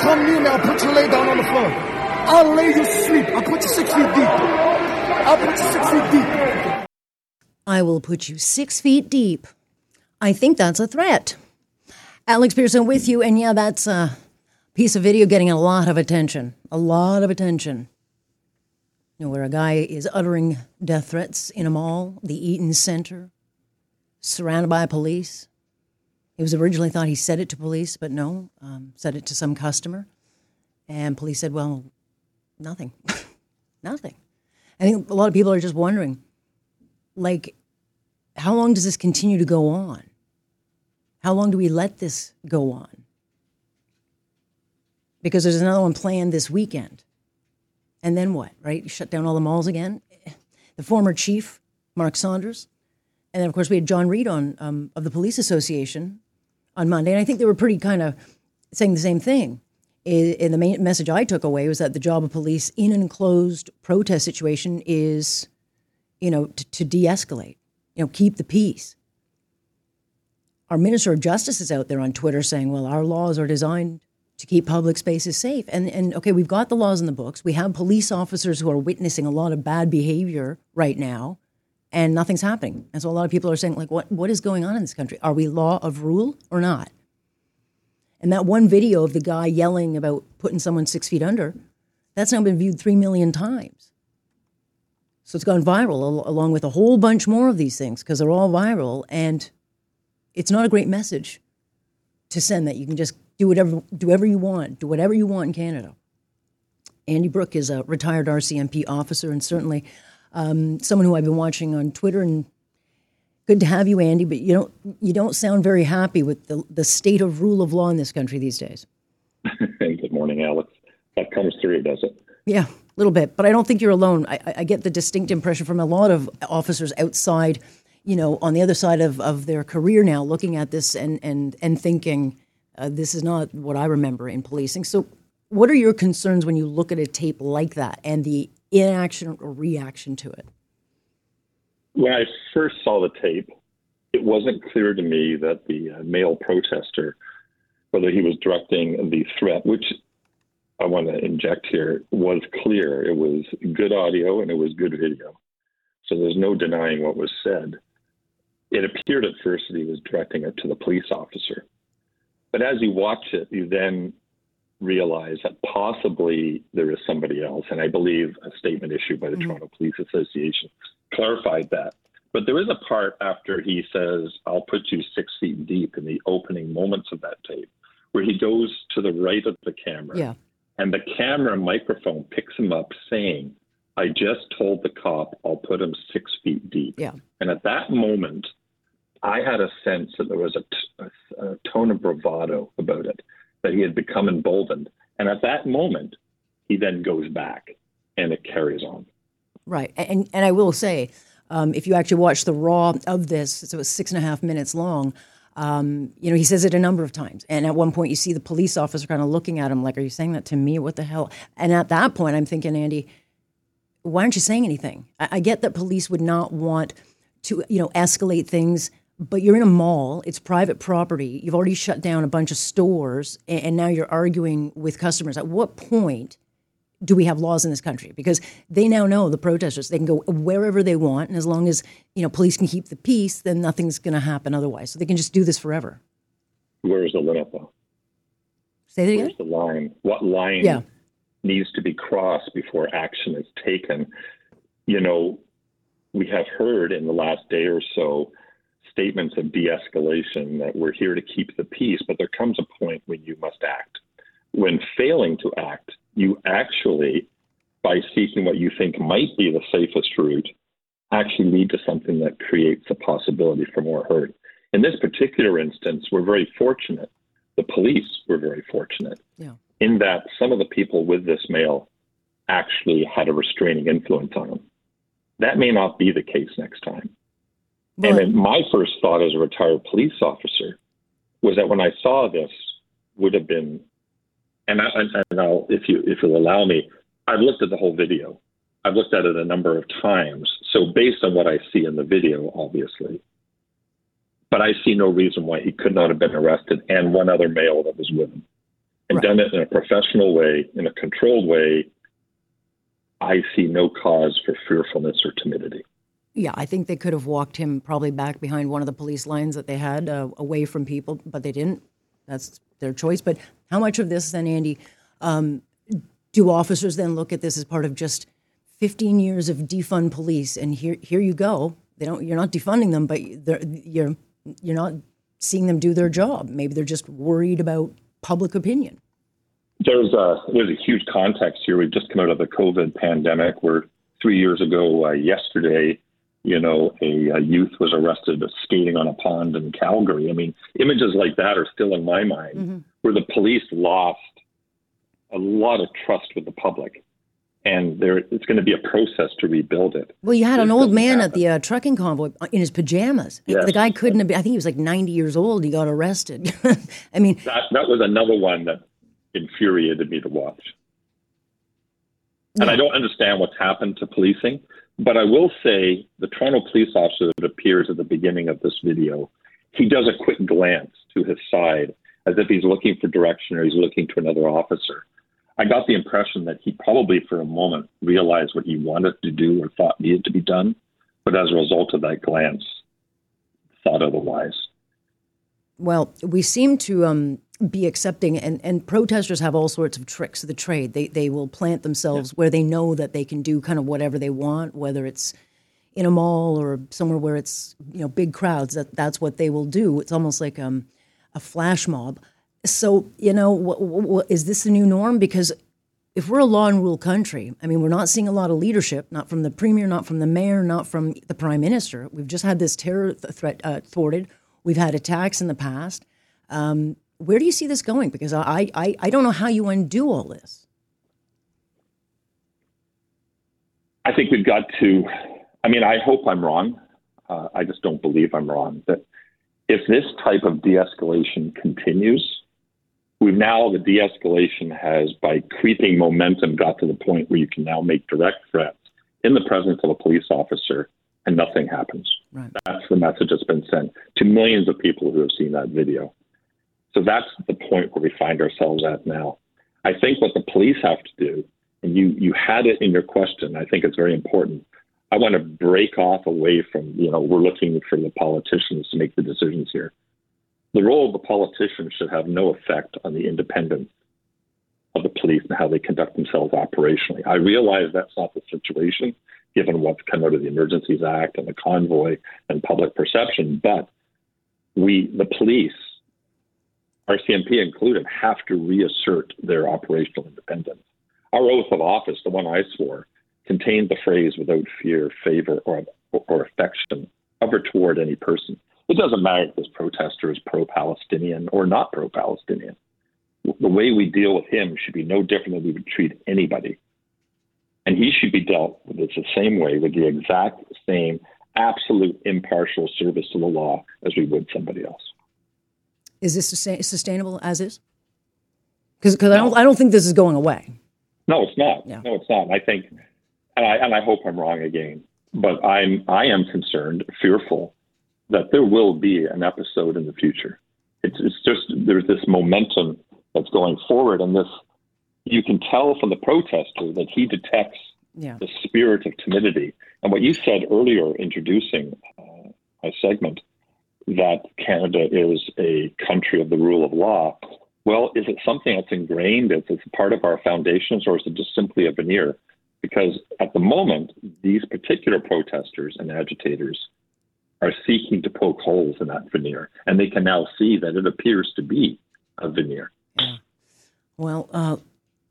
come near me, I'll put you lay down on the floor. I'll lay you sleep. I'll put you six feet deep. I'll put you six feet deep. I will put you six feet deep. I think that's a threat. Alex Pierson with you, and yeah, that's a piece of video getting a lot of attention. A lot of attention. You know, where a guy is uttering death threats in a mall, the Eaton Center, surrounded by police. He was originally thought he said it to police, but no, um, said it to some customer. And police said, well, nothing. nothing. I think a lot of people are just wondering, like, how long does this continue to go on? How long do we let this go on? Because there's another one planned this weekend. And then what, right? You shut down all the malls again? The former chief, Mark Saunders. And then, of course, we had Jon Reid on um, of the Police Association on Monday. And I think they were pretty kind of saying the same thing. And the main message I took away was that the job of police in an enclosed protest situation is, you know, to, to de escalate, you know, keep the peace. Our Minister of Justice is out there on Twitter saying, well, our laws are designed to keep public spaces safe. And, and okay, we've got the laws in the books. We have police officers who are witnessing a lot of bad behavior right now, and nothing's happening. And so a lot of people are saying, like, what, what is going on in this country? Are we law of rule or not? And that one video of the guy yelling about putting someone six feet under, that's now been viewed three million times. So it's gone viral along with a whole bunch more of these things because they're all viral. And it's not a great message to send that you can just do whatever, do whatever you want, do whatever you want in Canada. Andy Brooke is a retired RCMP officer and certainly um, someone who I've been watching on Twitter and Good to have you, Andy. But you don't you don't sound very happy with the the state of rule of law in this country these days. Good morning, Alex. That comes through, does it? Yeah, a little bit. But I don't think you're alone. I, I get the distinct impression from a lot of officers outside, you know, on the other side of, of their career now, looking at this and and and thinking, uh, this is not what I remember in policing. So, what are your concerns when you look at a tape like that and the inaction or reaction to it? When I first saw the tape, it wasn't clear to me that the uh, male protester, whether he was directing the threat, which I want to inject here, was clear. It was good audio and it was good video. So there's no denying what was said. It appeared at first that he was directing it to the police officer. But as you watch it, you then realize that possibly there is somebody else. And I believe a statement issued by the mm-hmm. Toronto Police Association clarified that. But there is a part after he says, I'll put you six feet deep in the opening moments of that tape, where he goes to the right of the camera. Yeah. And the camera microphone picks him up saying, I just told the cop I'll put him six feet deep. Yeah. And at that moment, I had a sense that there was a, t- a tone of bravado about it, that he had become emboldened. And at that moment, he then goes back and it carries on. Right. And, and I will say, um, if you actually watch the raw of this, so it's six and a half minutes long. Um, you know, he says it a number of times. And at one point, you see the police officer kind of looking at him like, Are you saying that to me? What the hell? And at that point, I'm thinking, Andy, why aren't you saying anything? I, I get that police would not want to, you know, escalate things, but you're in a mall, it's private property. You've already shut down a bunch of stores, and, now you're arguing with customers. At what point do we have laws in this country? Because they now know the protesters they can go wherever they want, and as long as you know police can keep the peace, then nothing's going to happen otherwise. So they can just do this forever. Where's the limit, though? Say that again. Where's the line? What line yeah. needs to be crossed before action is taken? You know, we have heard in the last day or so statements of de-escalation that we're here to keep the peace, but there comes a point when you must act. When failing to act you actually, by seeking what you think might be the safest route, actually lead to something that creates a possibility for more hurt. In this particular instance, we're very fortunate. The police were very fortunate yeah. in that some of the people with this male actually had a restraining influence on them. That may not be the case next time. But, and then my first thought as a retired police officer was that when I saw this, would have been and, I, and I'll, if you if you'll allow me, I've looked at the whole video. I've looked at it a number of times. So based on what I see in the video, obviously, but I see no reason why he could not have been arrested and one other male that was with him. and Right. done it in a professional way, in a controlled way, I see no cause for fearfulness or timidity. Yeah, I think they could have walked him probably back behind one of the police lines that they had uh, away from people, but they didn't. That's their choice. But how much of this then, Andy, um, do officers then look at this as part of just 15 years of defund police? And here, here you go. They don't. You're not defunding them, but you're you're not seeing them do their job. Maybe they're just worried about public opinion. There's a there's a huge context here. We've just come out of the COVID pandemic, where three years ago uh, yesterday, you know, a, a youth was arrested skating on a pond in Calgary. I mean, images like that are still in my mind, where the police lost a lot of trust with the public, and there it's going to be a process to rebuild it. Well, you had an old man at the uh, trucking convoy in his pajamas. Yes. The guy couldn't have been, I think he was like 90 years old. He got arrested. I mean, That that was another one that infuriated me to watch. And I don't understand what's happened to policing, but I will say the Toronto police officer that appears at the beginning of this video, he does a quick glance to his side as if he's looking for direction or he's looking to another officer. I got the impression that he probably for a moment realized what he wanted to do or thought needed to be done, but as a result of that glance, thought otherwise. Well, we seem to um, be accepting, and, and protesters have all sorts of tricks of the trade. They, they will plant themselves where they know that they can do kind of whatever they want, whether it's in a mall or somewhere where it's you know big crowds. That that's what they will do. It's almost like um, a flash mob. So you know, what, what, is this the new norm? Because if we're a law and rule country, I mean, we're not seeing a lot of leadership, not from the premier, not from the mayor, not from the prime minister. We've just had this terror th- threat uh, thwarted. We've had attacks in the past. Um, where do you see this going? Because I, I, I don't know how you undo all this. I think we've got to. I mean, I hope I'm wrong. Uh, I just don't believe I'm wrong. That if this type of de-escalation continues, we've now the de-escalation has, by creeping momentum, got to the point where you can now make direct threats in the presence of a police officer, and nothing happens. Right. That's the message that's been sent to millions of people who have seen that video. So that's the point where we find ourselves at now. I think what the police have to do, and you you had it in your question, I think it's very important. I want to break off away from, you know, we're looking for the politicians to make the decisions here. The role of the politicians should have no effect on the independence of the police and how they conduct themselves operationally. I realize that's not the situation given what's come out of the Emergencies Act and the convoy and public perception, but we, the police, RCMP included, have to reassert their operational independence. Our oath of office, the one I swore, contained the phrase without fear, favor, or, or affection ever toward any person. It doesn't matter if this protester is pro Palestinian or not pro Palestinian. The way we deal with him should be no different than we would treat anybody. And he should be dealt with the same way, with the exact same absolute impartial service to the law as we would somebody else. Is this sustain- sustainable as is? Because I don't I don't think this is going away. No, it's not. Yeah. No, it's not. I think, and I, and I hope I'm wrong again, but I'm I am concerned, fearful that there will be an episode in the future. It's, it's just there's this momentum that's going forward, and this you can tell from the protester that he detects Yeah. the spirit of timidity. And what you said earlier, introducing uh, a segment, that Canada is a country of the rule of law. Well, is it something that's ingrained? Is it part of our foundations, or is it just simply a veneer? Because at the moment, these particular protesters and agitators are seeking to poke holes in that veneer, and they can now see that it appears to be a veneer. Yeah. Well, uh,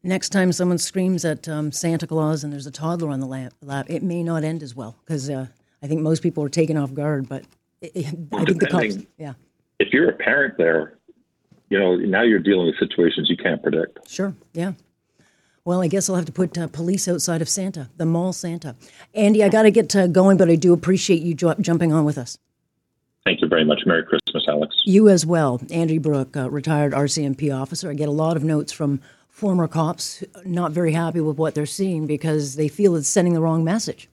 next time someone screams at um, Santa Claus and there's a toddler on the lap, it may not end as well because uh, I think most people are taken off guard. But I think the yeah, If you're a parent there, you know now you're dealing with situations you can't predict. sure, yeah. Well, I guess I'll have to put uh, police outside of Santa, the mall Santa. Andy, I got to get uh, going, but I do appreciate you ju- jumping on with us. Thank you very much. Merry Christmas, Alex. You as well, Andy Brooke, uh, retired RCMP officer. I get a lot of notes from former cops not very happy with what they're seeing because they feel it's sending the wrong message.